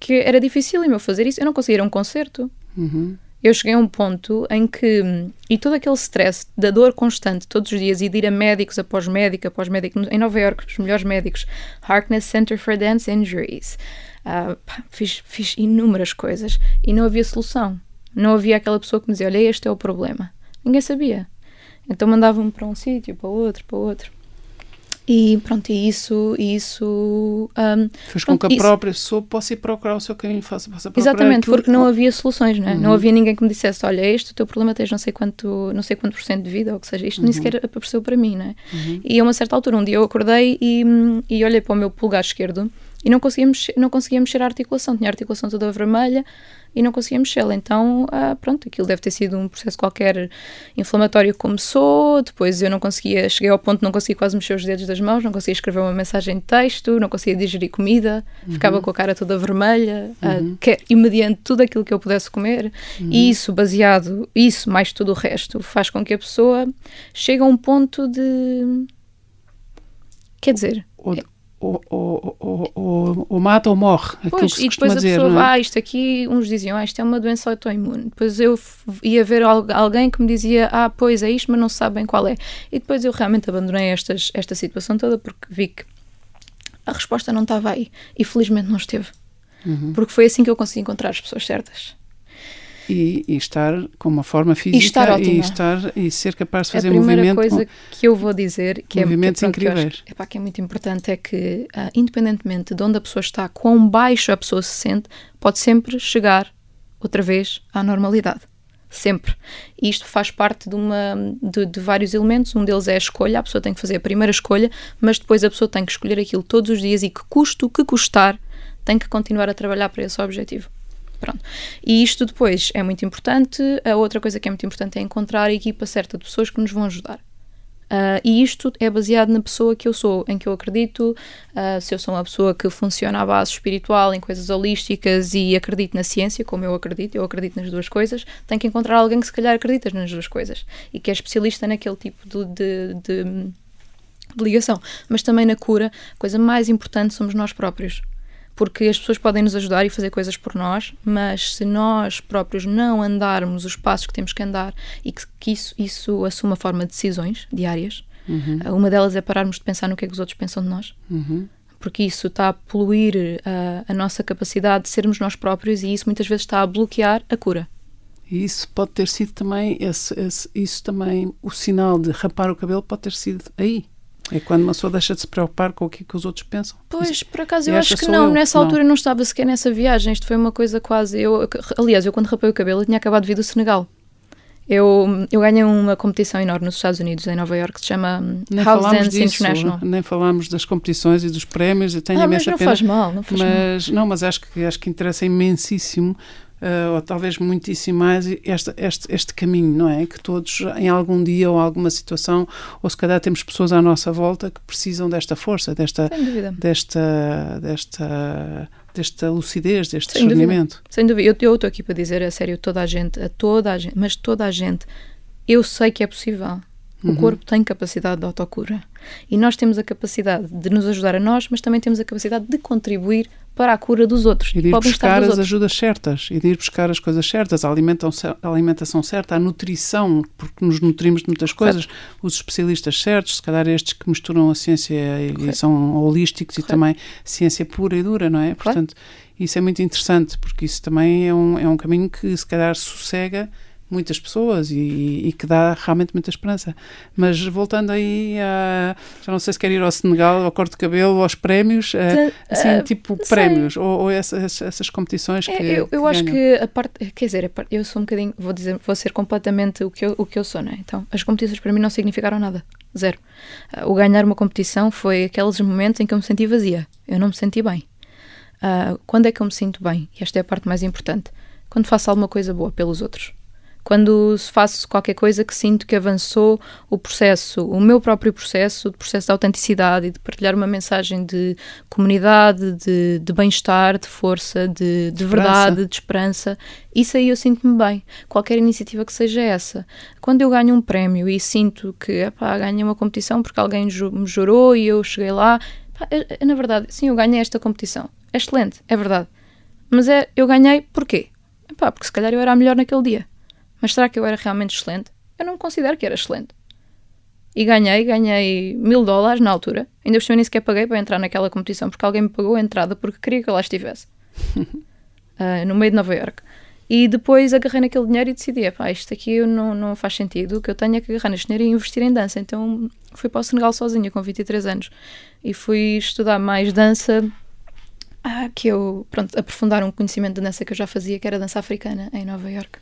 que era difícil eu fazer isso. Eu não conseguia ir a um concerto. Uhum. Eu cheguei a um ponto em que, e todo aquele stress da dor constante todos os dias e de ir a médicos após médico, após médico, em Nova York, os melhores médicos, Harkness Center for Dance Injuries, uh, pá, fiz, fiz inúmeras coisas e não havia solução. Não havia aquela pessoa que me dizia: Olha, este é o problema. Ninguém sabia. Então mandavam-me para um sítio, para outro, para outro. E pronto, e isso, isso um, fez com que a isso, própria pessoa possa ir procurar o seu caminho, faça, faça Exatamente, porque não havia soluções, não, é? uhum. não havia ninguém que me dissesse: Olha, este o teu problema tens não sei quanto, não sei quanto por cento de vida, ou que seja, isto uhum. nem sequer apareceu para mim, não é? Uhum. E a uma certa altura, um dia eu acordei e, e olhei para o meu polegar esquerdo e não conseguia mexer, não conseguia mexer a articulação, tinha a articulação toda vermelha e não conseguia mexê-la. Então, ah, pronto, aquilo deve ter sido um processo qualquer inflamatório que começou, depois eu não conseguia, cheguei ao ponto de não conseguia quase mexer os dedos das mãos, não conseguia escrever uma mensagem de texto, não conseguia digerir comida, uhum. ficava com a cara toda vermelha, ah, uhum. quer, e mediante tudo aquilo que eu pudesse comer, uhum. e isso baseado, isso mais tudo o resto, faz com que a pessoa chegue a um ponto de... Quer dizer... Ou, ou, ou, ou, ou, mata ou morre. Pois, e depois a dizer, pessoa, é? ah, isto aqui, uns diziam, ah, isto é uma doença autoimune. Depois eu ia ver alguém que me dizia, ah, pois é isto, mas não sabem qual é. E depois eu realmente abandonei estas, esta situação toda porque vi que a resposta não estava aí. E felizmente não esteve. Uhum. Porque foi assim que eu consegui encontrar as pessoas certas. E, e, estar com uma forma física e estar, ótima. e, estar e ser capaz de fazer movimento. A primeira coisa que eu vou dizer que é movimentos é, incríveis. Que, epá, que é muito importante é que, uh, independentemente de onde a pessoa está, quão baixo a pessoa se sente, pode sempre chegar outra vez à normalidade. Sempre. E isto faz parte de, uma, de, de, vários elementos. Um deles é a escolha. A pessoa tem que fazer a primeira escolha, mas depois a pessoa tem que escolher aquilo todos os dias e que custo o que custar, tem que continuar a trabalhar para esse objetivo. Pronto. E isto depois é muito importante. A outra coisa que é muito importante é encontrar a equipa certa de pessoas que nos vão ajudar. Uh, e isto é baseado na pessoa que eu sou, em que eu acredito. Uh, se eu sou uma pessoa que funciona à base espiritual, em coisas holísticas e acredito na ciência, como eu acredito, eu acredito nas duas coisas, tenho que encontrar alguém que se calhar acredita nas duas coisas e que é especialista naquele tipo de, de, de, de ligação. Mas também na cura, a coisa mais importante somos nós próprios porque as pessoas podem nos ajudar e fazer coisas por nós, mas se nós próprios não andarmos os passos que temos que andar e que, que isso, isso assuma a forma de decisões diárias, uhum. uma delas é pararmos de pensar no que é que os outros pensam de nós. Uhum. Porque isso está a poluir a, a nossa capacidade de sermos nós próprios e isso muitas vezes está a bloquear a cura. E isso pode ter sido também, esse, esse, isso também, o sinal de rapar o cabelo pode ter sido aí. É quando uma pessoa deixa de se preocupar com o que, é que os outros pensam. Pois, por acaso, eu acho que não. Eu. Nessa não. altura não estava sequer nessa viagem. Isto foi uma coisa quase. Eu, aliás, eu quando rapei o cabelo, eu tinha acabado de vir do Senegal. Eu, eu ganhei uma competição enorme nos Estados Unidos, em Nova York, que se chama nem House Dance disso, International. Nem falámos das competições e dos prémios. Eu tenho ah, imensa mas não pena. faz mal, não faz mas, mal. Não, mas acho que, acho que interessa imensíssimo uh, ou talvez muitíssimo mais, este, este, este caminho, não é? Que todos, em algum dia ou alguma situação, ou se calhar temos pessoas à nossa volta que precisam desta força, desta, desta, desta, desta lucidez, deste Sem discernimento. Dúvida. Sem dúvida. Eu estou aqui para dizer a sério, toda a gente, a toda a gente, mas toda a gente, eu sei que é possível. O uhum. corpo tem capacidade de autocura. E nós temos a capacidade de nos ajudar a nós, mas também temos a capacidade de contribuir para a cura dos outros. E de ir buscar as ajudas certas, e de ir buscar as coisas certas, a alimentação, a alimentação certa, a nutrição, porque nos nutrimos de muitas coisas, Correto. os especialistas certos, se calhar estes que misturam a ciência e, e são holísticos Correto. e também ciência pura e dura, não é? Portanto, isso é muito interessante, porque isso também é um, é um caminho que se calhar sossega muitas pessoas e, e, que dá realmente muita esperança. Mas voltando aí a, já não sei se quer ir ao Senegal, ao corte de cabelo, aos prémios, uh, assim, uh, tipo sei. prémios, ou, ou essas, essas, competições é, que Eu, eu que acho que a parte, quer dizer, eu sou um bocadinho, vou dizer, vou ser completamente o que eu, o que eu sou, não é? Então, as competições para mim não significaram nada, zero. Uh, o ganhar uma competição foi aqueles momentos em que eu me senti vazia, eu não me senti bem. quando é que eu me sinto bem? E esta é a parte mais importante. Quando faço alguma coisa boa pelos outros quando faço qualquer coisa que sinto que avançou o processo, o meu próprio processo, o processo de autenticidade e de partilhar uma mensagem de comunidade, de, de bem-estar, de força, de, de verdade, de esperança, isso aí eu sinto-me bem. Qualquer iniciativa que seja essa. Quando eu ganho um prémio e sinto que epá, ganhei uma competição porque alguém me jurou e eu cheguei lá, epá, é, na verdade, sim, eu ganhei esta competição. É excelente, é verdade. Mas é, eu ganhei porquê? pá, porque se calhar eu era a melhor naquele dia. Mas será que eu era realmente excelente? Eu não considero que era excelente. E ganhei, ganhei mil dólares na altura. Ainda por cima nem sequer paguei para entrar naquela competição, porque alguém me pagou a entrada porque queria que eu lá estivesse. uh, no meio de Nova York. E depois agarrei naquele dinheiro e decidi: pá, isto aqui não, não faz sentido, o que eu tenho é que agarrar neste dinheiro e investir em dança. Então fui para o Senegal sozinha, com 23 anos, e fui estudar mais dança. Ah, que eu, pronto, aprofundar um conhecimento de dança que eu já fazia, que era dança africana, em Nova York.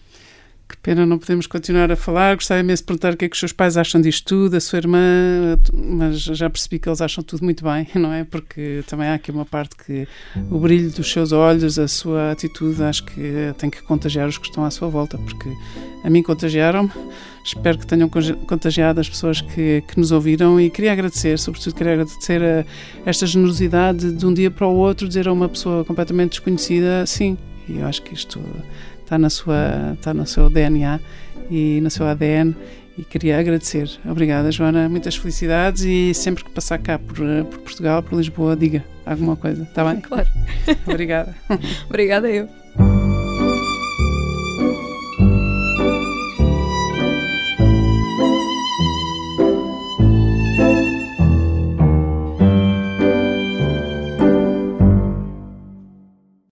Que pena não podemos continuar a falar. Gostava imenso de perguntar o que é que os seus pais acham disto tudo, a sua irmã, mas já percebi que eles acham tudo muito bem, não é? Porque também há aqui uma parte que o brilho dos seus olhos, a sua atitude, acho que tem que contagiar os que estão à sua volta, porque a mim contagiaram-me. Espero que tenham contagiado as pessoas que, que nos ouviram e queria agradecer, sobretudo queria agradecer a esta generosidade de um dia para o outro dizer a uma pessoa completamente desconhecida sim. E eu acho que isto está na sua está no seu DNA e no seu ADN e queria agradecer. Obrigada, Joana. Muitas felicidades e sempre que passar cá por, por Portugal, por Lisboa, diga alguma coisa, está bem? Claro. Obrigada. Obrigada eu.